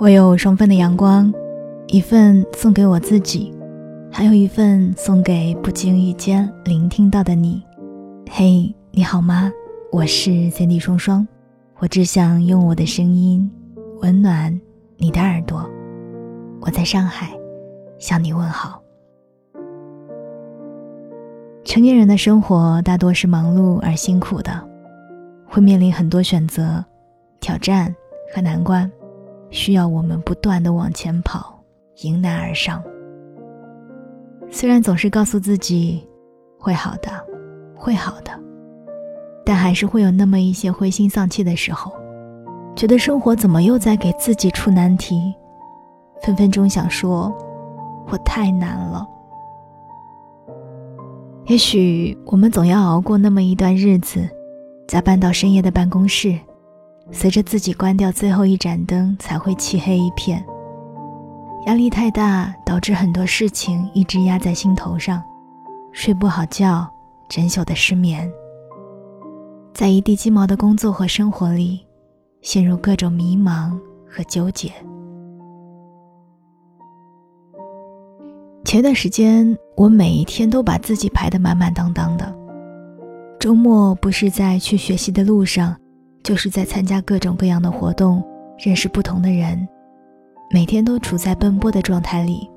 我有双份的阳光，一份送给我自己，还有一份送给不经意间聆听到的你。嘿，你好吗？我是 Cindy 双双，我只想用我的声音温暖你的耳朵。我在上海向你问好。成年人的生活大多是忙碌而辛苦的，会面临很多选择、挑战和难关。需要我们不断的往前跑，迎难而上。虽然总是告诉自己会好的，会好的，但还是会有那么一些灰心丧气的时候，觉得生活怎么又在给自己出难题，分分钟想说，我太难了。也许我们总要熬过那么一段日子，加班到深夜的办公室。随着自己关掉最后一盏灯，才会漆黑一片。压力太大，导致很多事情一直压在心头上，睡不好觉，整宿的失眠。在一地鸡毛的工作和生活里，陷入各种迷茫和纠结。前段时间，我每一天都把自己排得满满当当的，周末不是在去学习的路上。就是在参加各种各样的活动，认识不同的人，每天都处在奔波的状态里。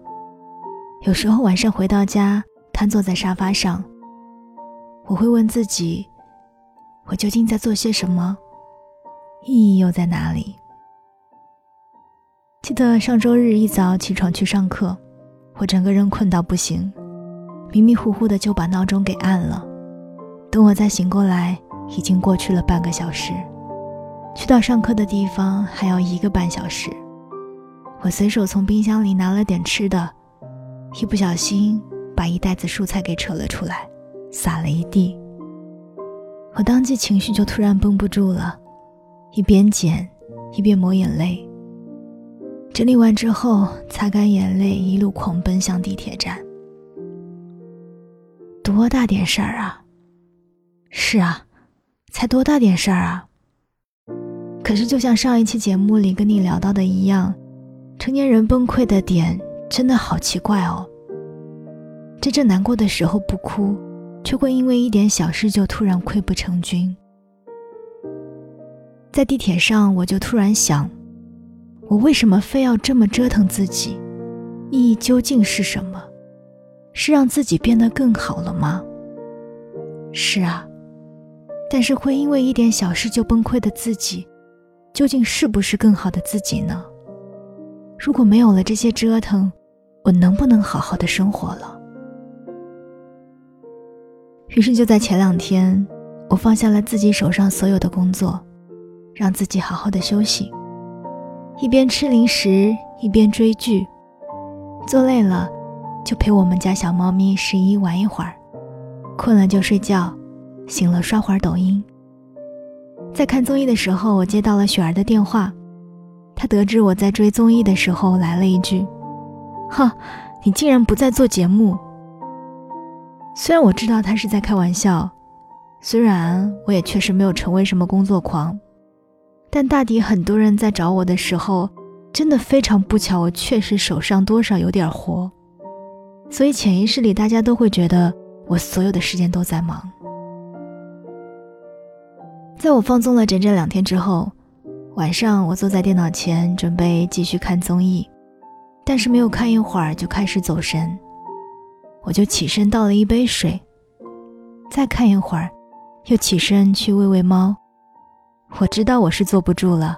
有时候晚上回到家，瘫坐在沙发上，我会问自己：我究竟在做些什么？意义又在哪里？记得上周日一早起床去上课，我整个人困到不行，迷迷糊糊的就把闹钟给按了。等我再醒过来，已经过去了半个小时。去到上课的地方还要一个半小时，我随手从冰箱里拿了点吃的，一不小心把一袋子蔬菜给扯了出来，撒了一地。我当即情绪就突然绷不住了，一边捡一边抹眼泪。整理完之后，擦干眼泪，一路狂奔向地铁站。多大点事儿啊！是啊，才多大点事儿啊！可是，就像上一期节目里跟你聊到的一样，成年人崩溃的点真的好奇怪哦。真正难过的时候不哭，却会因为一点小事就突然溃不成军。在地铁上，我就突然想，我为什么非要这么折腾自己？意义究竟是什么？是让自己变得更好了吗？是啊，但是会因为一点小事就崩溃的自己。究竟是不是更好的自己呢？如果没有了这些折腾，我能不能好好的生活了？于是就在前两天，我放下了自己手上所有的工作，让自己好好的休息，一边吃零食一边追剧，做累了就陪我们家小猫咪十一玩一会儿，困了就睡觉，醒了刷会儿抖音。在看综艺的时候，我接到了雪儿的电话。她得知我在追综艺的时候，来了一句：“哈，你竟然不在做节目。”虽然我知道她是在开玩笑，虽然我也确实没有成为什么工作狂，但大抵很多人在找我的时候，真的非常不巧，我确实手上多少有点活，所以潜意识里大家都会觉得我所有的时间都在忙。在我放纵了整整两天之后，晚上我坐在电脑前准备继续看综艺，但是没有看一会儿就开始走神，我就起身倒了一杯水，再看一会儿，又起身去喂喂猫。我知道我是坐不住了，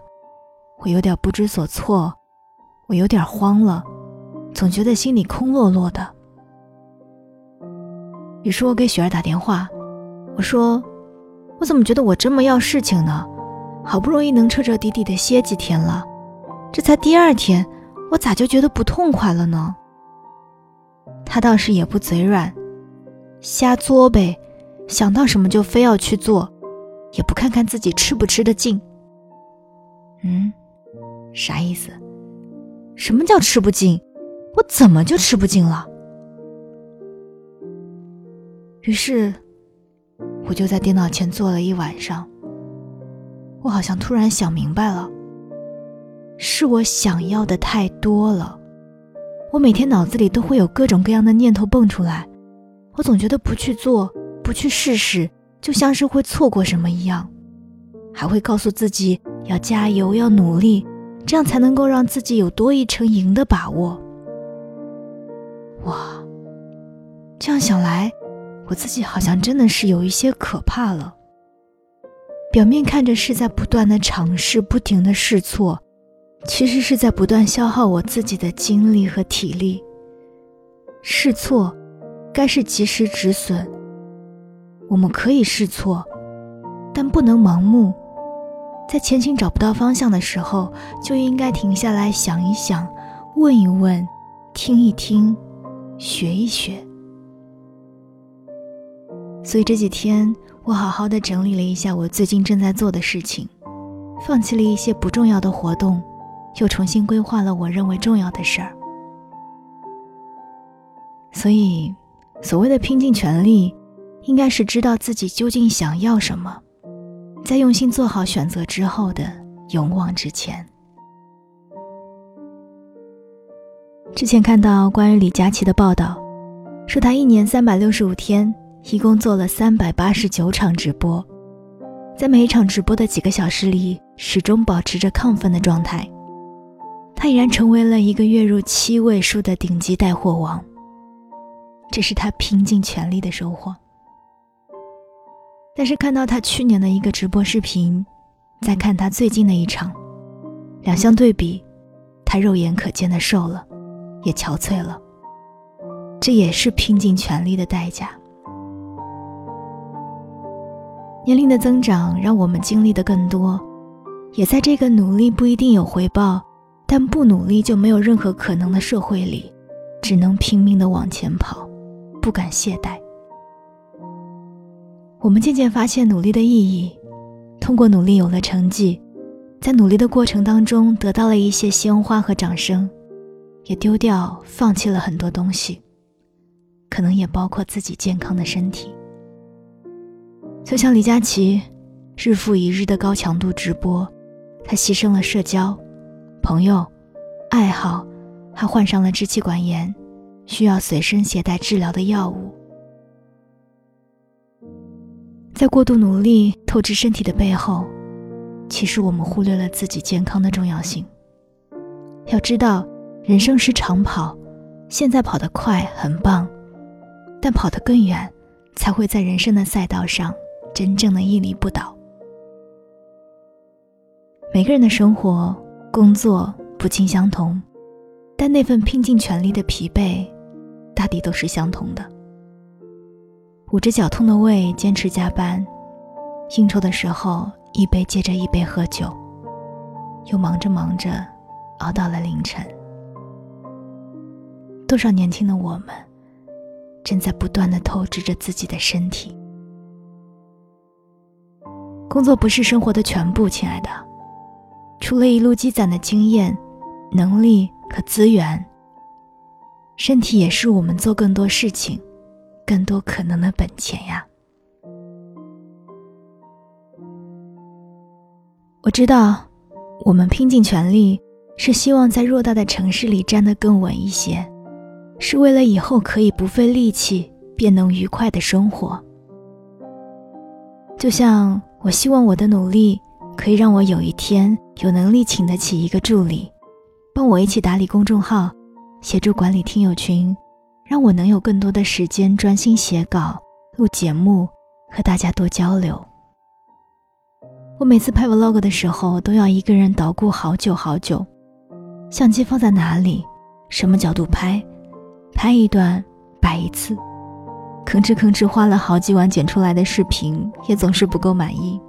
我有点不知所措，我有点慌了，总觉得心里空落落的。于是我给雪儿打电话，我说。我怎么觉得我这么要事情呢？好不容易能彻彻底底的歇几天了，这才第二天，我咋就觉得不痛快了呢？他倒是也不嘴软，瞎作呗，想到什么就非要去做，也不看看自己吃不吃得进。嗯，啥意思？什么叫吃不进？我怎么就吃不进了？于是。我就在电脑前坐了一晚上。我好像突然想明白了，是我想要的太多了。我每天脑子里都会有各种各样的念头蹦出来，我总觉得不去做、不去试试，就像是会错过什么一样，还会告诉自己要加油、要努力，这样才能够让自己有多一成赢的把握。哇，这样想来，我自己好像真的是有一些可怕了。表面看着是在不断的尝试、不停的试错。其实是在不断消耗我自己的精力和体力。试错，该是及时止损。我们可以试错，但不能盲目。在前行找不到方向的时候，就应该停下来想一想，问一问，听一听，学一学。所以这几天，我好好的整理了一下我最近正在做的事情，放弃了一些不重要的活动。又重新规划了我认为重要的事儿，所以，所谓的拼尽全力，应该是知道自己究竟想要什么，在用心做好选择之后的勇往直前。之前看到关于李佳琦的报道，说他一年三百六十五天，一共做了三百八十九场直播，在每一场直播的几个小时里，始终保持着亢奋的状态。他已然成为了一个月入七位数的顶级带货王，这是他拼尽全力的收获。但是看到他去年的一个直播视频，再看他最近的一场，两相对比，他肉眼可见的瘦了，也憔悴了。这也是拼尽全力的代价。年龄的增长让我们经历的更多，也在这个努力不一定有回报。但不努力就没有任何可能的社会里，只能拼命的往前跑，不敢懈怠。我们渐渐发现努力的意义，通过努力有了成绩，在努力的过程当中得到了一些鲜花和掌声，也丢掉、放弃了很多东西，可能也包括自己健康的身体。就像李佳琦，日复一日的高强度直播，他牺牲了社交。朋友、爱好，还患上了支气管炎，需要随身携带治疗的药物。在过度努力透支身体的背后，其实我们忽略了自己健康的重要性。要知道，人生是长跑，现在跑得快很棒，但跑得更远，才会在人生的赛道上真正的屹立不倒。每个人的生活。工作不尽相同，但那份拼尽全力的疲惫，大抵都是相同的。捂着绞痛的胃坚持加班，应酬的时候一杯接着一杯喝酒，又忙着忙着熬到了凌晨。多少年轻的我们，正在不断的透支着自己的身体。工作不是生活的全部，亲爱的。除了一路积攒的经验、能力和资源，身体也是我们做更多事情、更多可能的本钱呀。我知道，我们拼尽全力是希望在偌大的城市里站得更稳一些，是为了以后可以不费力气便能愉快的生活。就像我希望我的努力。可以让我有一天有能力请得起一个助理，帮我一起打理公众号，协助管理听友群，让我能有更多的时间专心写稿、录节目，和大家多交流。我每次拍 vlog 的时候，都要一个人捣鼓好久好久，相机放在哪里，什么角度拍，拍一段摆一次，吭哧吭哧花了好几晚剪出来的视频，也总是不够满意。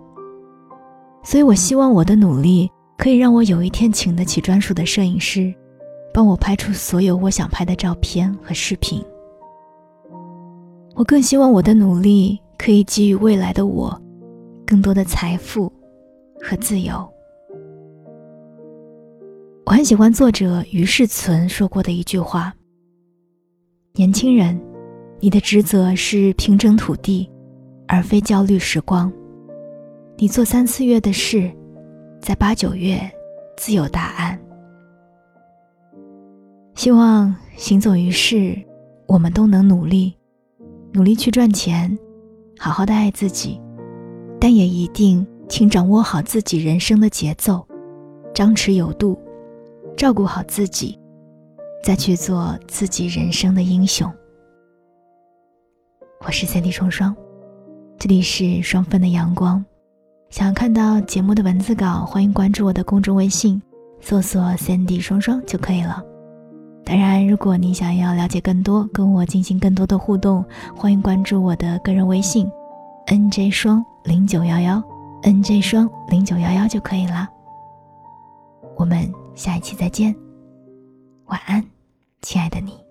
所以，我希望我的努力可以让我有一天请得起专属的摄影师，帮我拍出所有我想拍的照片和视频。我更希望我的努力可以给予未来的我更多的财富和自由。我很喜欢作者于世存说过的一句话：“年轻人，你的职责是平整土地，而非焦虑时光。”你做三四月的事，在八九月自有答案。希望行走于世，我们都能努力，努力去赚钱，好好的爱自己，但也一定请掌握好自己人生的节奏，张弛有度，照顾好自己，再去做自己人生的英雄。我是三 D 双双，这里是双份的阳光。想要看到节目的文字稿，欢迎关注我的公众微信，搜索三 D 双双就可以了。当然，如果你想要了解更多，跟我进行更多的互动，欢迎关注我的个人微信，nj 双零九幺幺，nj 双零九幺幺就可以了。我们下一期再见，晚安，亲爱的你。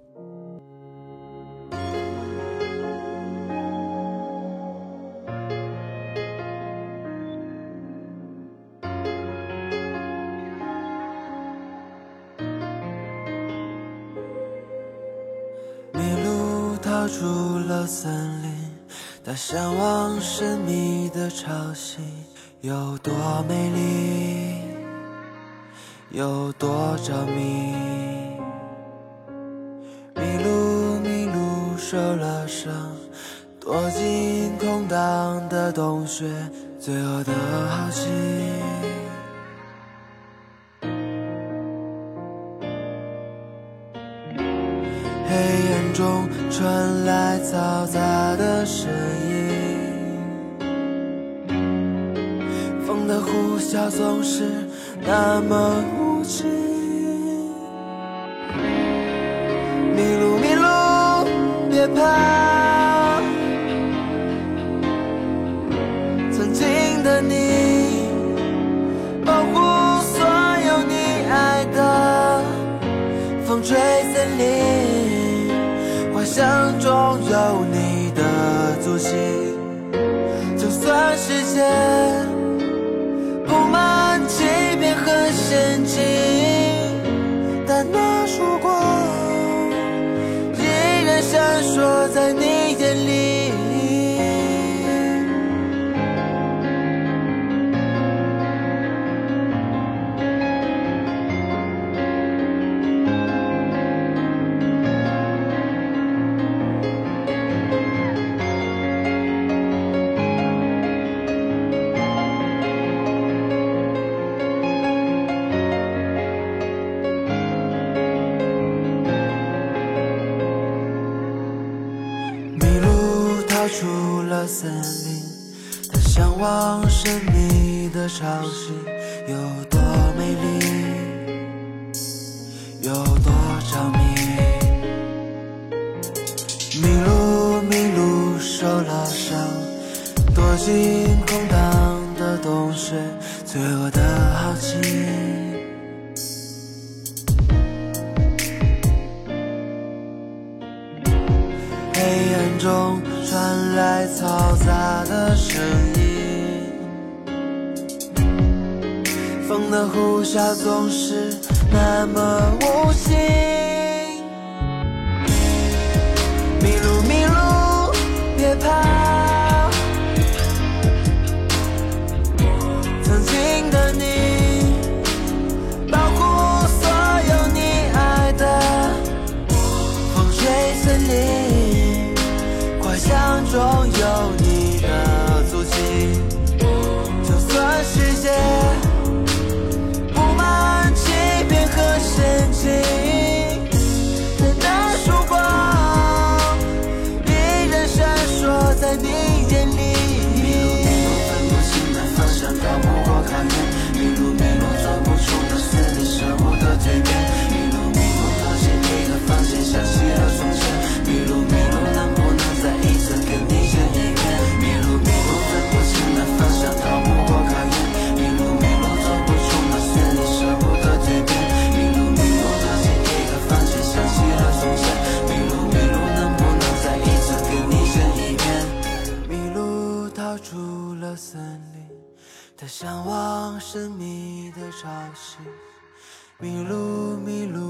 出了森林，它向往神秘的潮汐，有多美丽，有多着迷。迷路，迷路，受了伤，躲进空荡的洞穴，罪恶的好奇。中传来嘈杂的声音，风的呼啸总是那么无情。中有你的足迹，就算时间有多着迷。迷路，迷路，受了伤，躲进空荡的洞穴，罪恶的好奇。黑暗中。传来嘈杂的声音，的呼啸总是那么无情。迷路，迷路，是迷路迷路。